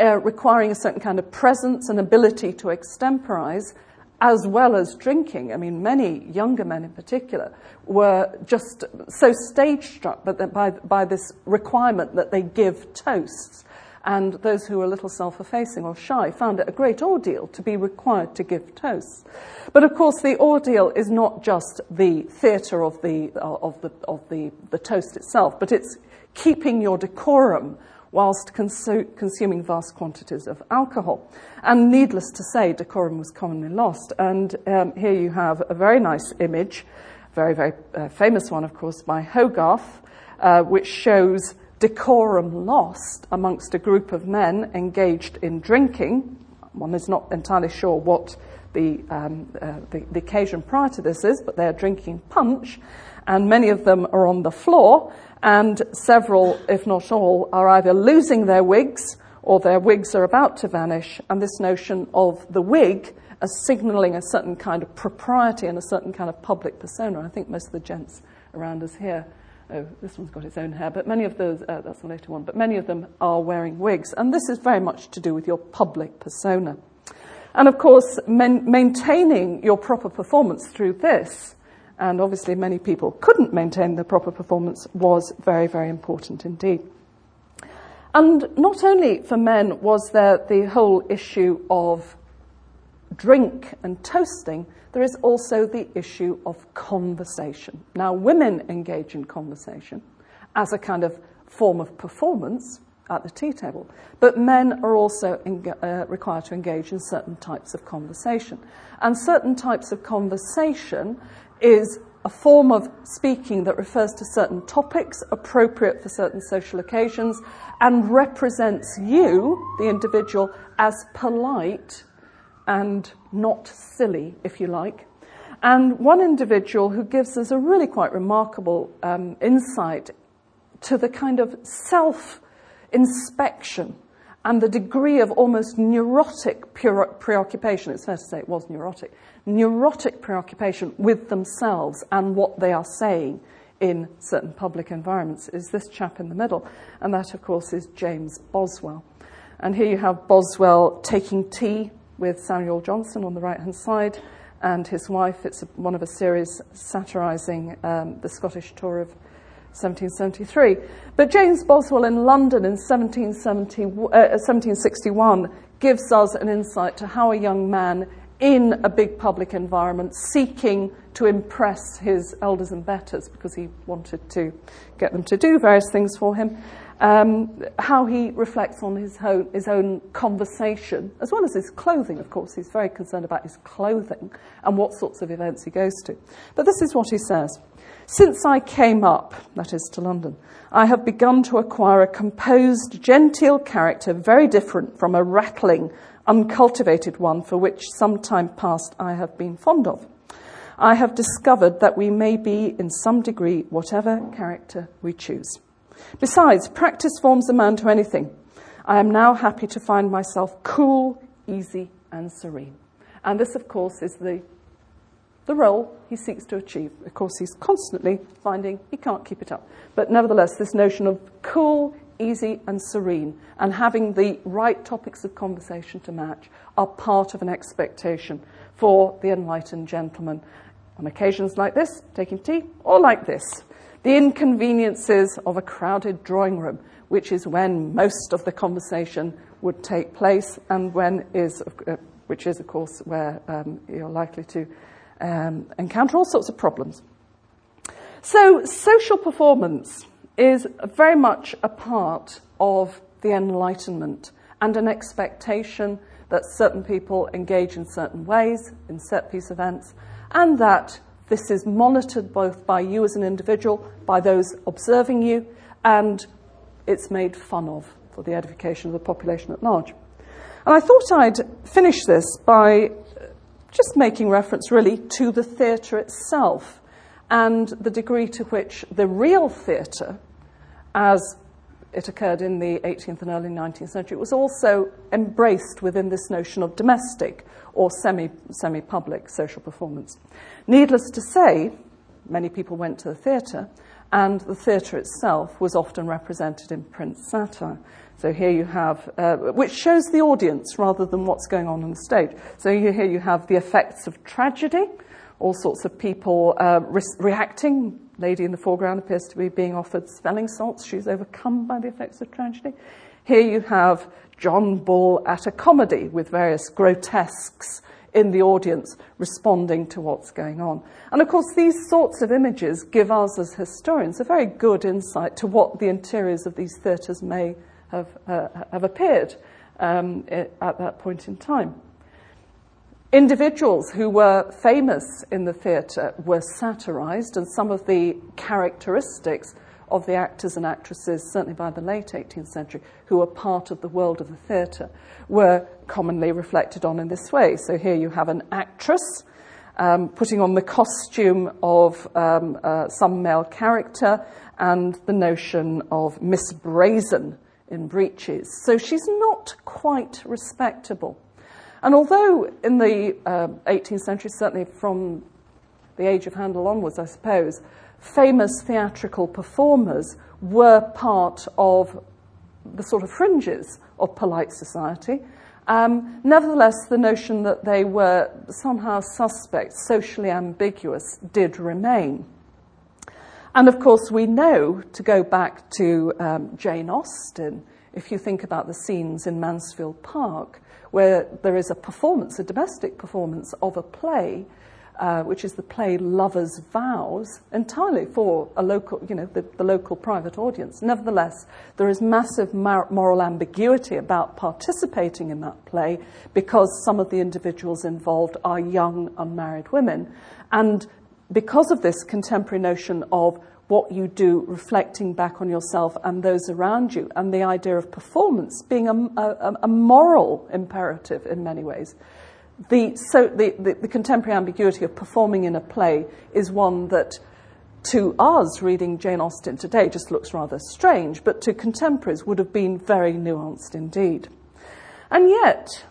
uh, requiring a certain kind of presence and ability to extemporize, as well as drinking. I mean, many younger men in particular were just so stage struck by, by this requirement that they give toasts and those who were a little self effacing or shy found it a great ordeal to be required to give toasts. But of course, the ordeal is not just the theatre of, the, of, the, of the, the toast itself, but it's keeping your decorum whilst consu- consuming vast quantities of alcohol. And needless to say, decorum was commonly lost. And um, here you have a very nice image, very, very uh, famous one, of course, by Hogarth, uh, which shows decorum lost amongst a group of men engaged in drinking. One is not entirely sure what the, um, uh, the, the occasion prior to this is, but they're drinking punch, and many of them are on the floor, and several, if not all, are either losing their wigs or their wigs are about to vanish, and this notion of the wig as signaling a certain kind of propriety and a certain kind of public persona. I think most of the gents around us here, oh, this one's got its own hair, but many of those, uh, that's a later one, but many of them are wearing wigs, and this is very much to do with your public persona. And of course, man- maintaining your proper performance through this, and obviously many people couldn't maintain the proper performance, was very, very important indeed. And not only for men was there the whole issue of drink and toasting, there is also the issue of conversation. Now, women engage in conversation as a kind of form of performance, at the tea table. But men are also uh, required to engage in certain types of conversation. And certain types of conversation is a form of speaking that refers to certain topics appropriate for certain social occasions and represents you, the individual, as polite and not silly, if you like. And one individual who gives us a really quite remarkable um, insight to the kind of self inspection and the degree of almost neurotic preoccupation, it's fair to say it was neurotic, neurotic preoccupation with themselves and what they are saying in certain public environments is this chap in the middle. And that, of course, is James Boswell. And here you have Boswell taking tea with Samuel Johnson on the right hand side and his wife. It's one of a series satirizing um, the Scottish tour of 1773. But James Boswell in London in 1770, uh, 1761 gives us an insight to how a young man in a big public environment seeking to impress his elders and betters because he wanted to get them to do various things for him, um, how he reflects on his own, his own conversation, as well as his clothing, of course. He's very concerned about his clothing and what sorts of events he goes to. But this is what he says. Since I came up, that is to London, I have begun to acquire a composed, genteel character very different from a rattling, uncultivated one for which some time past I have been fond of. I have discovered that we may be, in some degree, whatever character we choose. Besides, practice forms a man to anything. I am now happy to find myself cool, easy, and serene. And this, of course, is the the role he seeks to achieve. Of course, he's constantly finding he can't keep it up. But nevertheless, this notion of cool, easy, and serene, and having the right topics of conversation to match, are part of an expectation for the enlightened gentleman. On occasions like this, taking tea, or like this, the inconveniences of a crowded drawing room, which is when most of the conversation would take place, and when is, uh, which is, of course, where um, you're likely to um, encounter all sorts of problems. So, social performance is very much a part of the Enlightenment and an expectation that certain people engage in certain ways, in set piece events, and that this is monitored both by you as an individual, by those observing you, and it's made fun of for the edification of the population at large. And I thought I'd finish this by just making reference really to the theatre itself and the degree to which the real theatre, as it occurred in the 18th and early 19th century, it was also embraced within this notion of domestic or semi, semi-public social performance. Needless to say, many people went to the theatre, and the theatre itself was often represented in print satire. So here you have, uh, which shows the audience rather than what's going on on the stage. So here you have the effects of tragedy, all sorts of people uh, re- reacting. Lady in the foreground appears to be being offered smelling salts. She's overcome by the effects of tragedy. Here you have John Bull at a comedy with various grotesques in the audience responding to what's going on. And of course, these sorts of images give us as historians a very good insight to what the interiors of these theatres may have, uh, have appeared um, at that point in time. Individuals who were famous in the theatre were satirised, and some of the characteristics of the actors and actresses, certainly by the late 18th century, who were part of the world of the theatre, were commonly reflected on in this way. So here you have an actress um, putting on the costume of um, uh, some male character and the notion of Miss Brazen in breeches. So she's not quite respectable. And although in the uh, 18th century, certainly from the age of Handel onwards, I suppose, famous theatrical performers were part of the sort of fringes of polite society. Um, nevertheless, the notion that they were somehow suspect, socially ambiguous, did remain. And of course, we know, to go back to um, Jane Austen, if you think about the scenes in Mansfield Park, where there is a performance, a domestic performance of a play, uh, which is the play Lover's Vows, entirely for a local, you know, the, the local private audience. Nevertheless, there is massive moral ambiguity about participating in that play because some of the individuals involved are young, unmarried women. And because of this contemporary notion of what you do reflecting back on yourself and those around you, and the idea of performance being a, a, a moral imperative in many ways. The, so the, the, the contemporary ambiguity of performing in a play is one that to us reading Jane Austen today just looks rather strange, but to contemporaries would have been very nuanced indeed. And yet,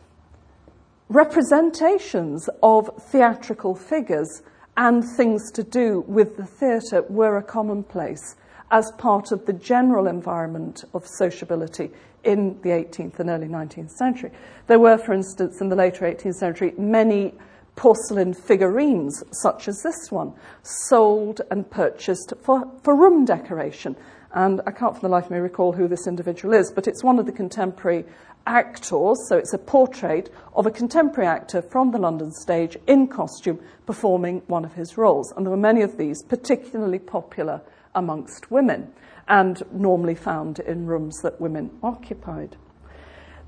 representations of theatrical figures and things to do with the theatre were a commonplace as part of the general environment of sociability in the 18th and early 19th century. There were, for instance, in the later 18th century, many porcelain figurines, such as this one, sold and purchased for, for room decoration. And I can't for the life of me recall who this individual is, but it's one of the contemporary actors, so it's a portrait of a contemporary actor from the London stage in costume performing one of his roles. And there were many of these, particularly popular amongst women, and normally found in rooms that women occupied.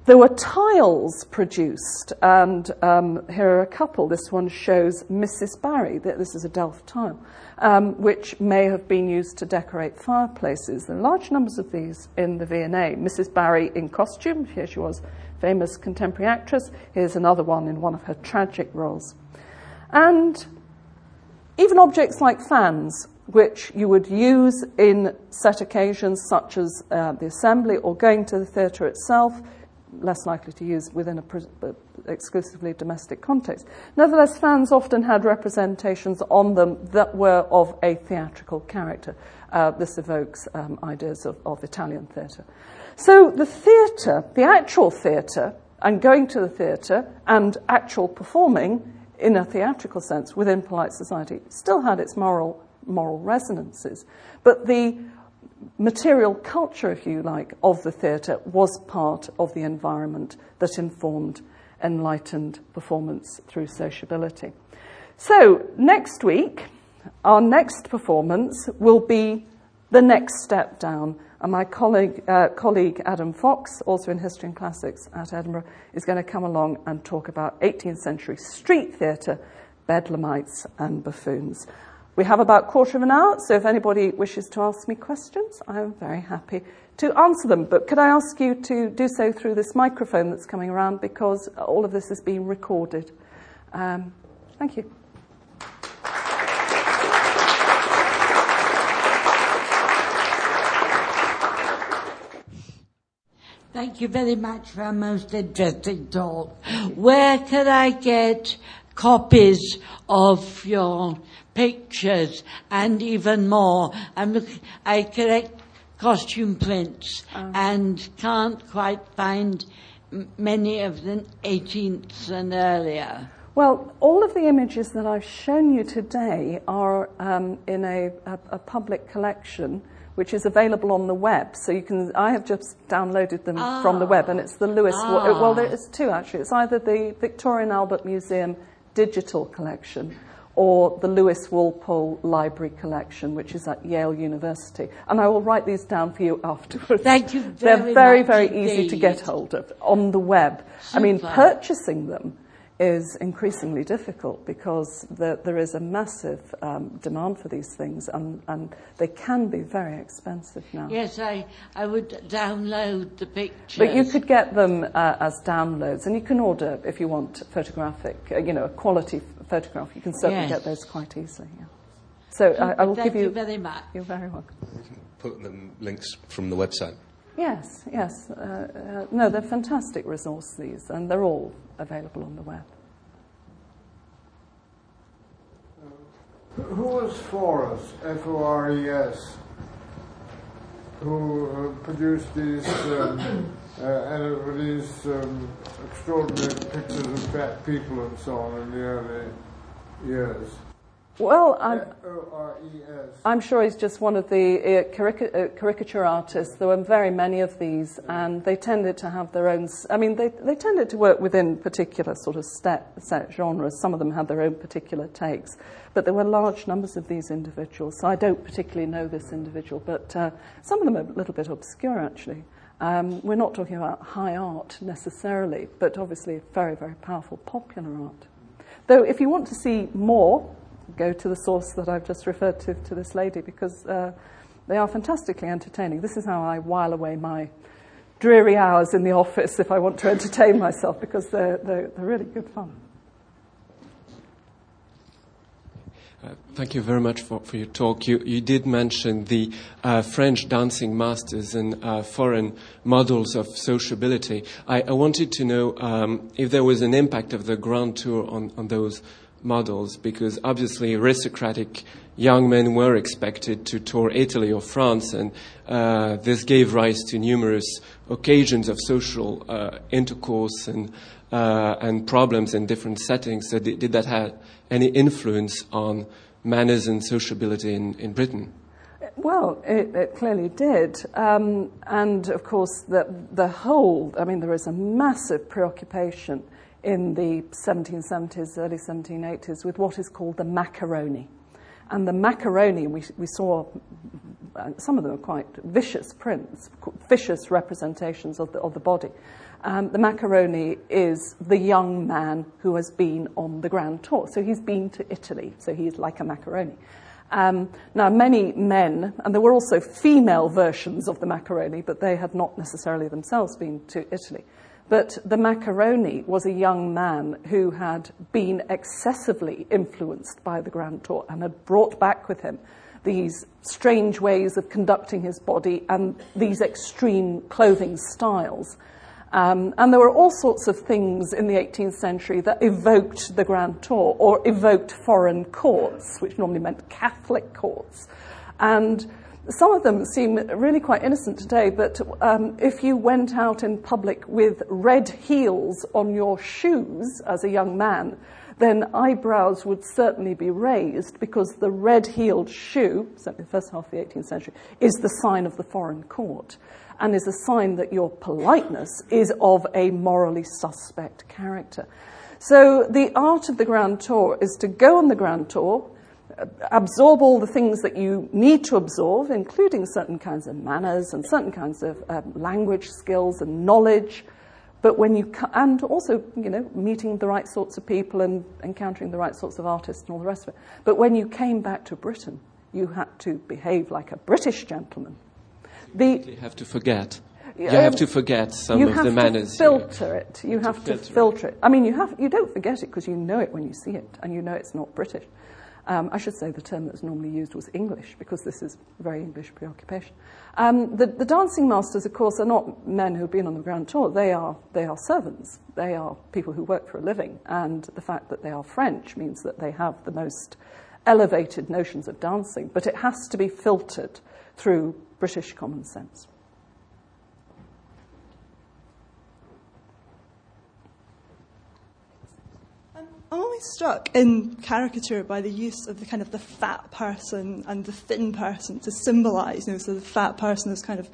There were tiles produced, and um, here are a couple. This one shows Mrs. Barry. This is a Delft tile, um, which may have been used to decorate fireplaces. There are large numbers of these in the V&A. Mrs. Barry in costume, here she was, famous contemporary actress. Here's another one in one of her tragic roles. And even objects like fans, which you would use in set occasions such as uh, the assembly or going to the theatre itself, less likely to use within a exclusively domestic context. Nevertheless, fans often had representations on them that were of a theatrical character. Uh, this evokes um, ideas of, of Italian theatre. So the theatre, the actual theatre, and going to the theatre and actual performing in a theatrical sense within polite society still had its moral moral resonances. But the material culture, if you like, of the theatre was part of the environment that informed enlightened performance through sociability. So, next week, our next performance will be the next step down. And my colleague, uh, colleague Adam Fox, also in History and Classics at Edinburgh, is going to come along and talk about 18th century street theatre, bedlamites, and buffoons. We have about a quarter of an hour, so if anybody wishes to ask me questions, I am very happy to answer them. But could I ask you to do so through this microphone that's coming around because all of this is being recorded? Um, thank you. Thank you very much for a most interesting talk. Where can I get copies of your pictures and even more. I'm look, I collect costume prints um. and can't quite find m- many of the 18th and earlier. Well, all of the images that I've shown you today are um, in a, a, a, public collection which is available on the web. So you can, I have just downloaded them ah. from the web, and it's the Lewis. Ah. Well, there is two actually. It's either the Victoria and Albert Museum digital collection or the Lewis Walpole Library Collection, which is at Yale University. And I will write these down for you afterwards. Thank you They're very very, very easy to get hold of on the web. I mean, purchasing them is increasingly difficult because the, there is a massive um, demand for these things and, and they can be very expensive now. Yes, I, I would download the pictures. But you could get them uh, as downloads, and you can order if you want photographic, uh, you know, a quality photograph. You can certainly Yes. get those quite easily. Yeah. So I, I will Thank give you. Thank you very much. You're very welcome. Put them links from the website. Yes, yes. Uh, uh, no, they're fantastic resources, these, and they're all available on the web. Who Who is Fores, F-O-R-E-S, who uh, produced these um, uh, and these um, extraordinary pictures of fat people and so on in the early years? Well, I'm, F-O-R-E-S. I'm sure he's just one of the uh, uh, caricature artists. There were very many of these, and they tended to have their own. I mean, they, they tended to work within particular sort of set, set genres. Some of them had their own particular takes, but there were large numbers of these individuals. So I don't particularly know this individual, but uh, some of them are a little bit obscure actually. Um, we're not talking about high art necessarily, but obviously very, very powerful popular art. Though, if you want to see more, go to the source that I've just referred to to this lady because uh, they are fantastically entertaining. This is how I while away my dreary hours in the office if I want to entertain myself because they're, they're, they're really good fun. Uh, Thank you very much for, for your talk. You, you did mention the uh, French dancing masters and uh, foreign models of sociability. I, I wanted to know um, if there was an impact of the Grand Tour on, on those models, because obviously aristocratic young men were expected to tour Italy or France, and uh, this gave rise to numerous occasions of social uh, intercourse and uh, and problems in different settings. So did, did that have any influence on manners and sociability in, in Britain? Well, it, it clearly did. Um, and of course, the, the whole, I mean, there is a massive preoccupation in the 1770s, early 1780s with what is called the macaroni. And the macaroni, we, we saw uh, some of them are quite vicious prints, vicious representations of the, of the body. Um, the macaroni is the young man who has been on the grand tour. So he's been to Italy, so he's like a macaroni. Um, now, many men, and there were also female versions of the macaroni, but they had not necessarily themselves been to Italy. But the macaroni was a young man who had been excessively influenced by the Grand Tour and had brought back with him these strange ways of conducting his body and these extreme clothing styles. Um, and there were all sorts of things in the 18th century that evoked the Grand Tour or evoked foreign courts, which normally meant Catholic courts. And some of them seem really quite innocent today, but um, if you went out in public with red heels on your shoes as a young man, then eyebrows would certainly be raised because the red heeled shoe, certainly the first half of the 18th century, is the sign of the foreign court and is a sign that your politeness is of a morally suspect character. So the art of the Grand Tour is to go on the Grand Tour, absorb all the things that you need to absorb, including certain kinds of manners and certain kinds of um, language skills and knowledge. But when you co- and also, you know, meeting the right sorts of people and encountering the right sorts of artists and all the rest of it. But when you came back to Britain, you had to behave like a British gentleman. The, You have to forget. You Um, have to forget some you of have the to manners. filter it. You have to filter it. filter it. I mean, you have you don't forget it because you know it when you see it, and you know it's not British. Um, I should say the term that was normally used was English because this is a very English preoccupation. Um, the, the dancing masters, of course, are not men who've been on the Grand Tour. They are they are servants. They are people who work for a living, and the fact that they are French means that they have the most elevated notions of dancing. But it has to be filtered through British common sense. Struck in caricature by the use of the kind of the fat person and the thin person to symbolise, you know, so the fat person is kind of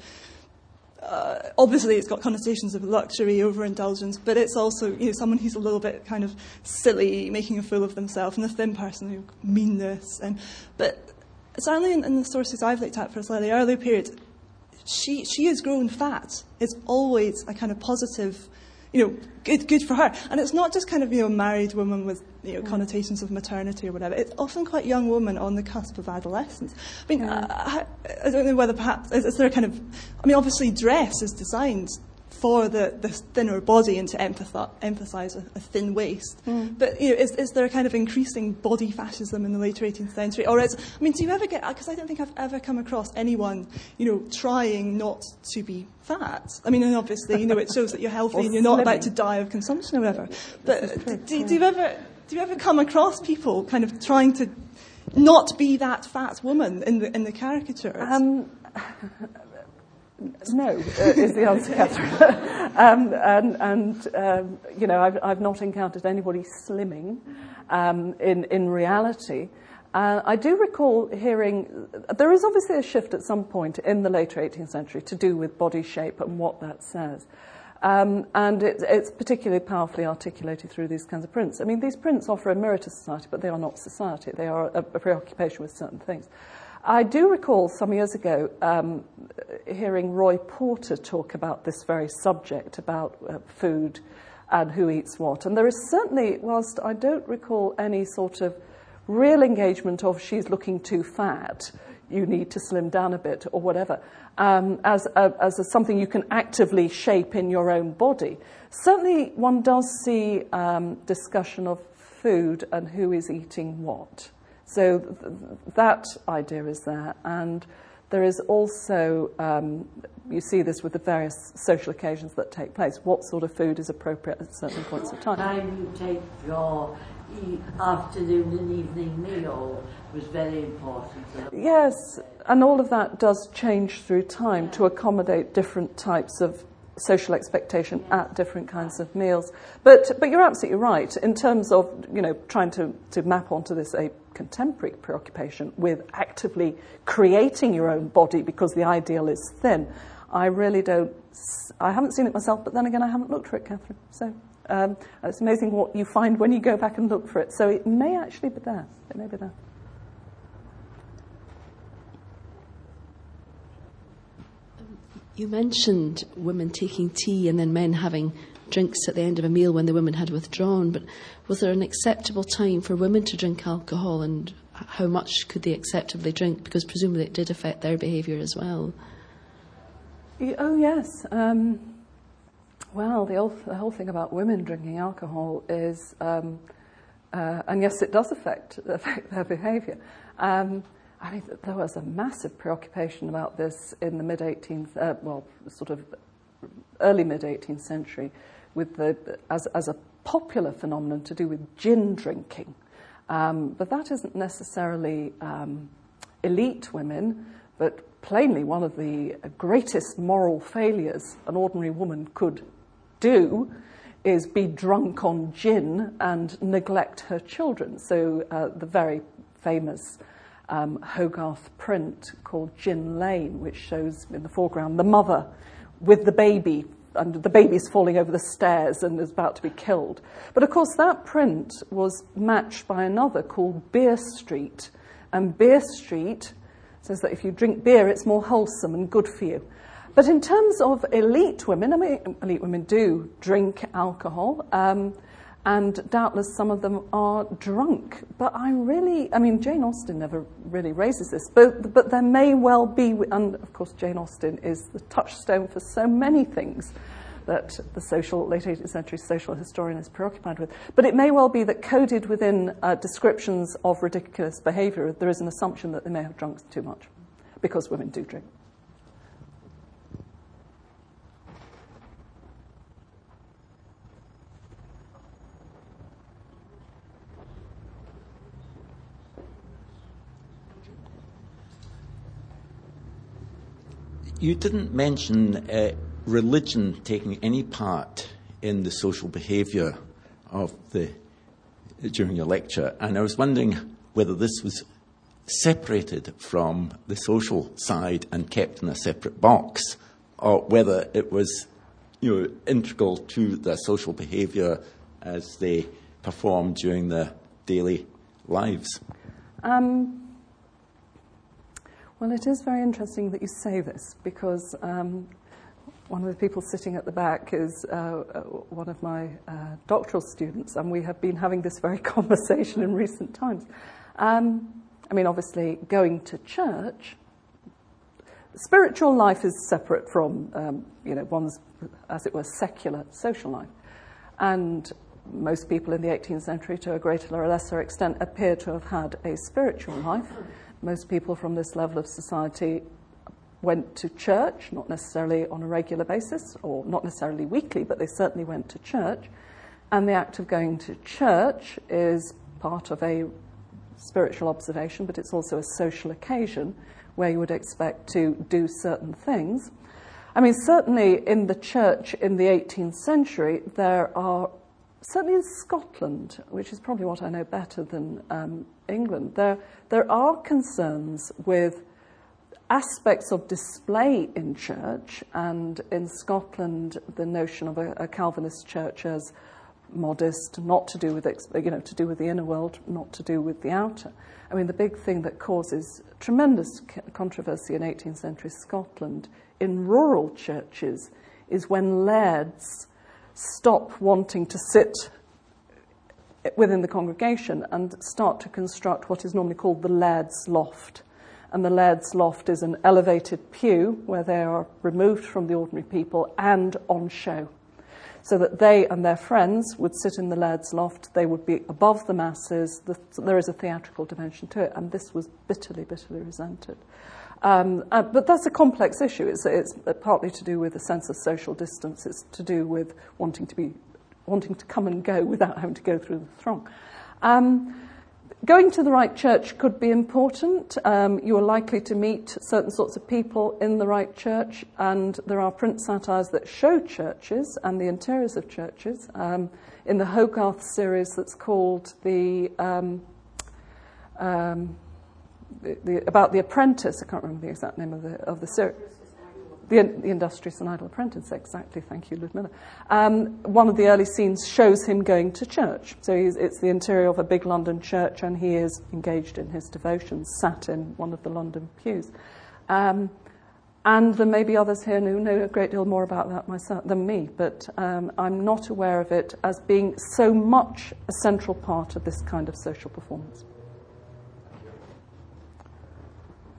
uh, obviously it's got connotations of luxury, overindulgence, but it's also you know someone who's a little bit kind of silly, making a fool of themselves, and the thin person who meanness. And but certainly in, in the sources I've looked at for a slightly earlier period, she she has grown fat. It's always a kind of positive you know, good, good for her. And it's not just kind of, you know, married woman with, you know, connotations of maternity or whatever. It's often quite young woman on the cusp of adolescence. I mean, yeah. I, I, don't know whether perhaps, is, is there a kind of, I mean, obviously dress is designed for the, the thinner body and to emphasise a, a, thin waist. Mm. But you know, is, is there a kind of increasing body fascism in the later 18th century? Or is, I mean, do you ever get, because I don't think I've ever come across anyone, you know, trying not to be fat. I mean, and obviously, you know, it shows that you're healthy and you're not about to die of consumption or whatever. But do, do, do, you ever, do you ever come across people kind of trying to not be that fat woman in the, in the caricature? Um, no, uh, is the answer, Catherine. um, and, and um, you know, I've, I've not encountered anybody slimming um, in, in reality. Uh, I do recall hearing, there is obviously a shift at some point in the later 18th century to do with body shape and what that says. Um, and it, it's particularly powerfully articulated through these kinds of prints. I mean, these prints offer a mirror to society, but they are not society. They are a, a preoccupation with certain things. I do recall some years ago um, hearing Roy Porter talk about this very subject, about uh, food and who eats what. And there is certainly, whilst I don't recall any sort of real engagement of she's looking too fat, you need to slim down a bit or whatever, um, as, a, as a, something you can actively shape in your own body. Certainly, one does see um, discussion of food and who is eating what. So th- that idea is there. And there is also, um, you see this with the various social occasions that take place. What sort of food is appropriate at certain points of time? Time you take your afternoon and evening meal was very important. Yes, and all of that does change through time to accommodate different types of social expectation at different kinds of meals. But, but you're absolutely right in terms of you know, trying to, to map onto this a contemporary preoccupation with actively creating your own body because the ideal is thin. I really don't, I haven't seen it myself, but then again, I haven't looked for it, Catherine. So um, it's amazing what you find when you go back and look for it. So it may actually be there. It may be there. You mentioned women taking tea and then men having drinks at the end of a meal when the women had withdrawn, but was there an acceptable time for women to drink alcohol and how much could they acceptably drink? Because presumably it did affect their behaviour as well. Oh, yes. Um, well, the whole, the whole, thing about women drinking alcohol is, um, uh, and yes, it does affect, affect their behaviour. Um, I mean, there was a massive preoccupation about this in the mid 18th, uh, well, sort of early mid 18th century, with the, as, as a popular phenomenon to do with gin drinking. Um, but that isn't necessarily um, elite women, but plainly one of the greatest moral failures an ordinary woman could do is be drunk on gin and neglect her children. So uh, the very famous um, Hogarth print called Gin Lane, which shows in the foreground the mother with the baby, and the baby's falling over the stairs and is about to be killed. But of course, that print was matched by another called Beer Street. And Beer Street says that if you drink beer, it's more wholesome and good for you. But in terms of elite women, I mean, elite women do drink alcohol. Um, and doubtless some of them are drunk. But I really, I mean, Jane Austen never really raises this, but, but there may well be, and of course, Jane Austen is the touchstone for so many things that the social, late 18th century social historian is preoccupied with. But it may well be that coded within uh, descriptions of ridiculous behaviour, there is an assumption that they may have drunk too much, because women do drink. You didn't mention uh, religion taking any part in the social behaviour of the during your lecture, and I was wondering whether this was separated from the social side and kept in a separate box, or whether it was you know, integral to their social behaviour as they performed during their daily lives. Um, well, it is very interesting that you say this because um, one of the people sitting at the back is uh, uh, one of my uh, doctoral students, and we have been having this very conversation in recent times. Um, I mean, obviously, going to church, spiritual life is separate from, um, you know, one's, as it were, secular social life. And most people in the 18th century, to a greater or lesser extent, appear to have had a spiritual life. Most people from this level of society went to church, not necessarily on a regular basis, or not necessarily weekly, but they certainly went to church. And the act of going to church is part of a spiritual observation, but it's also a social occasion where you would expect to do certain things. I mean, certainly in the church in the 18th century, there are, certainly in Scotland, which is probably what I know better than um, England, there, there are concerns with aspects of display in church, and in Scotland, the notion of a, a Calvinist church as modest, not to do with you know to do with the inner world, not to do with the outer. I mean, the big thing that causes tremendous controversy in 18th century Scotland in rural churches is when lairds stop wanting to sit within the congregation and start to construct what is normally called the laird's loft. And the laird's loft is an elevated pew where they are removed from the ordinary people and on show so that they and their friends would sit in the laird's loft, they would be above the masses, the, there is a theatrical dimension to it, and this was bitterly, bitterly resented. Um, uh, but that's a complex issue. It's, it's partly to do with a sense of social distance. It's to do with wanting to be, wanting to come and go without having to go through the throng. Um, Going to the right church could be important. Um, you are likely to meet certain sorts of people in the right church, and there are print satires that show churches and the interiors of churches. Um, in the Hogarth series, that's called the, um, um the, the, about the apprentice. I can't remember the exact name of the of the series the, the Industrious and Idle Apprentice, exactly, thank you, Ludmilla. Um, one of the early scenes shows him going to church. So it's the interior of a big London church, and he is engaged in his devotions, sat in one of the London pews. Um, and there may be others here who know a great deal more about that myself than me, but um, I'm not aware of it as being so much a central part of this kind of social performance.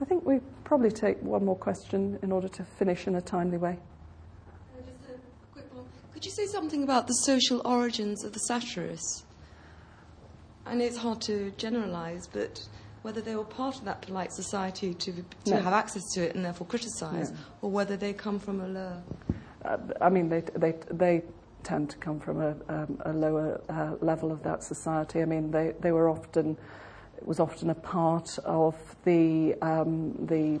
I think we probably take one more question in order to finish in a timely way. Uh, just a quick one. Could you say something about the social origins of the satirists? I know it's hard to generalise, but whether they were part of that polite society to, to no. have access to it and therefore criticise, or whether they come from a lower. Uh, I mean, they, they, they tend to come from a, um, a lower uh, level of that society. I mean, they, they were often was often a part of the, um, the,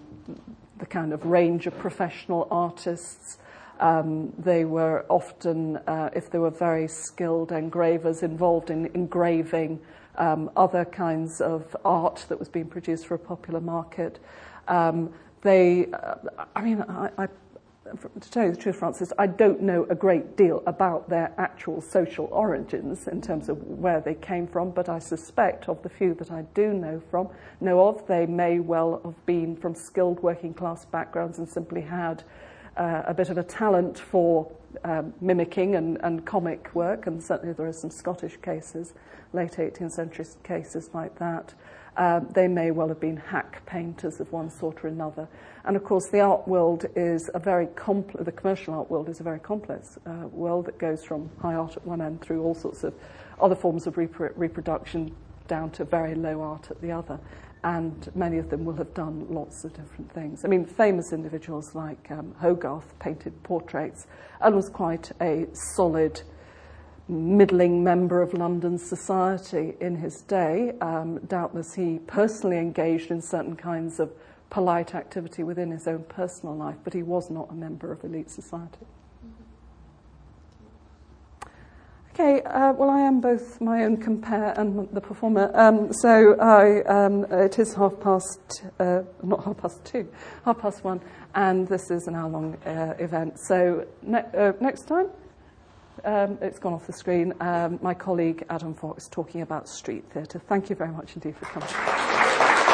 the kind of range of professional artists. Um, they were often, uh, if they were very skilled engravers, involved in engraving um, other kinds of art that was being produced for a popular market. Um, they, uh, I mean, I, I to tell you the truth, Francis, I don't know a great deal about their actual social origins in terms of where they came from, but I suspect of the few that I do know from, know of, they may well have been from skilled working class backgrounds and simply had uh, a bit of a talent for um, mimicking and, and comic work, and certainly there are some Scottish cases, late 18th century cases like that. Uh, they may well have been hack painters of one sort or another. And of course, the art world is a very complex, the commercial art world is a very complex uh, world that goes from high art at one end through all sorts of other forms of repro- reproduction down to very low art at the other. And many of them will have done lots of different things. I mean, famous individuals like um, Hogarth painted portraits and was quite a solid middling member of London society in his day. Um, doubtless he personally engaged in certain kinds of polite activity within his own personal life, but he was not a member of elite society. Okay. Uh, well, I am both my own compare and the performer. Um, so I, um, it is half past, uh, not half past two, half past one, and this is an hour long uh, event. So ne- uh, next time, um, it's gone off the screen, um, my colleague Adam Fox talking about street theatre. Thank you very much indeed for coming.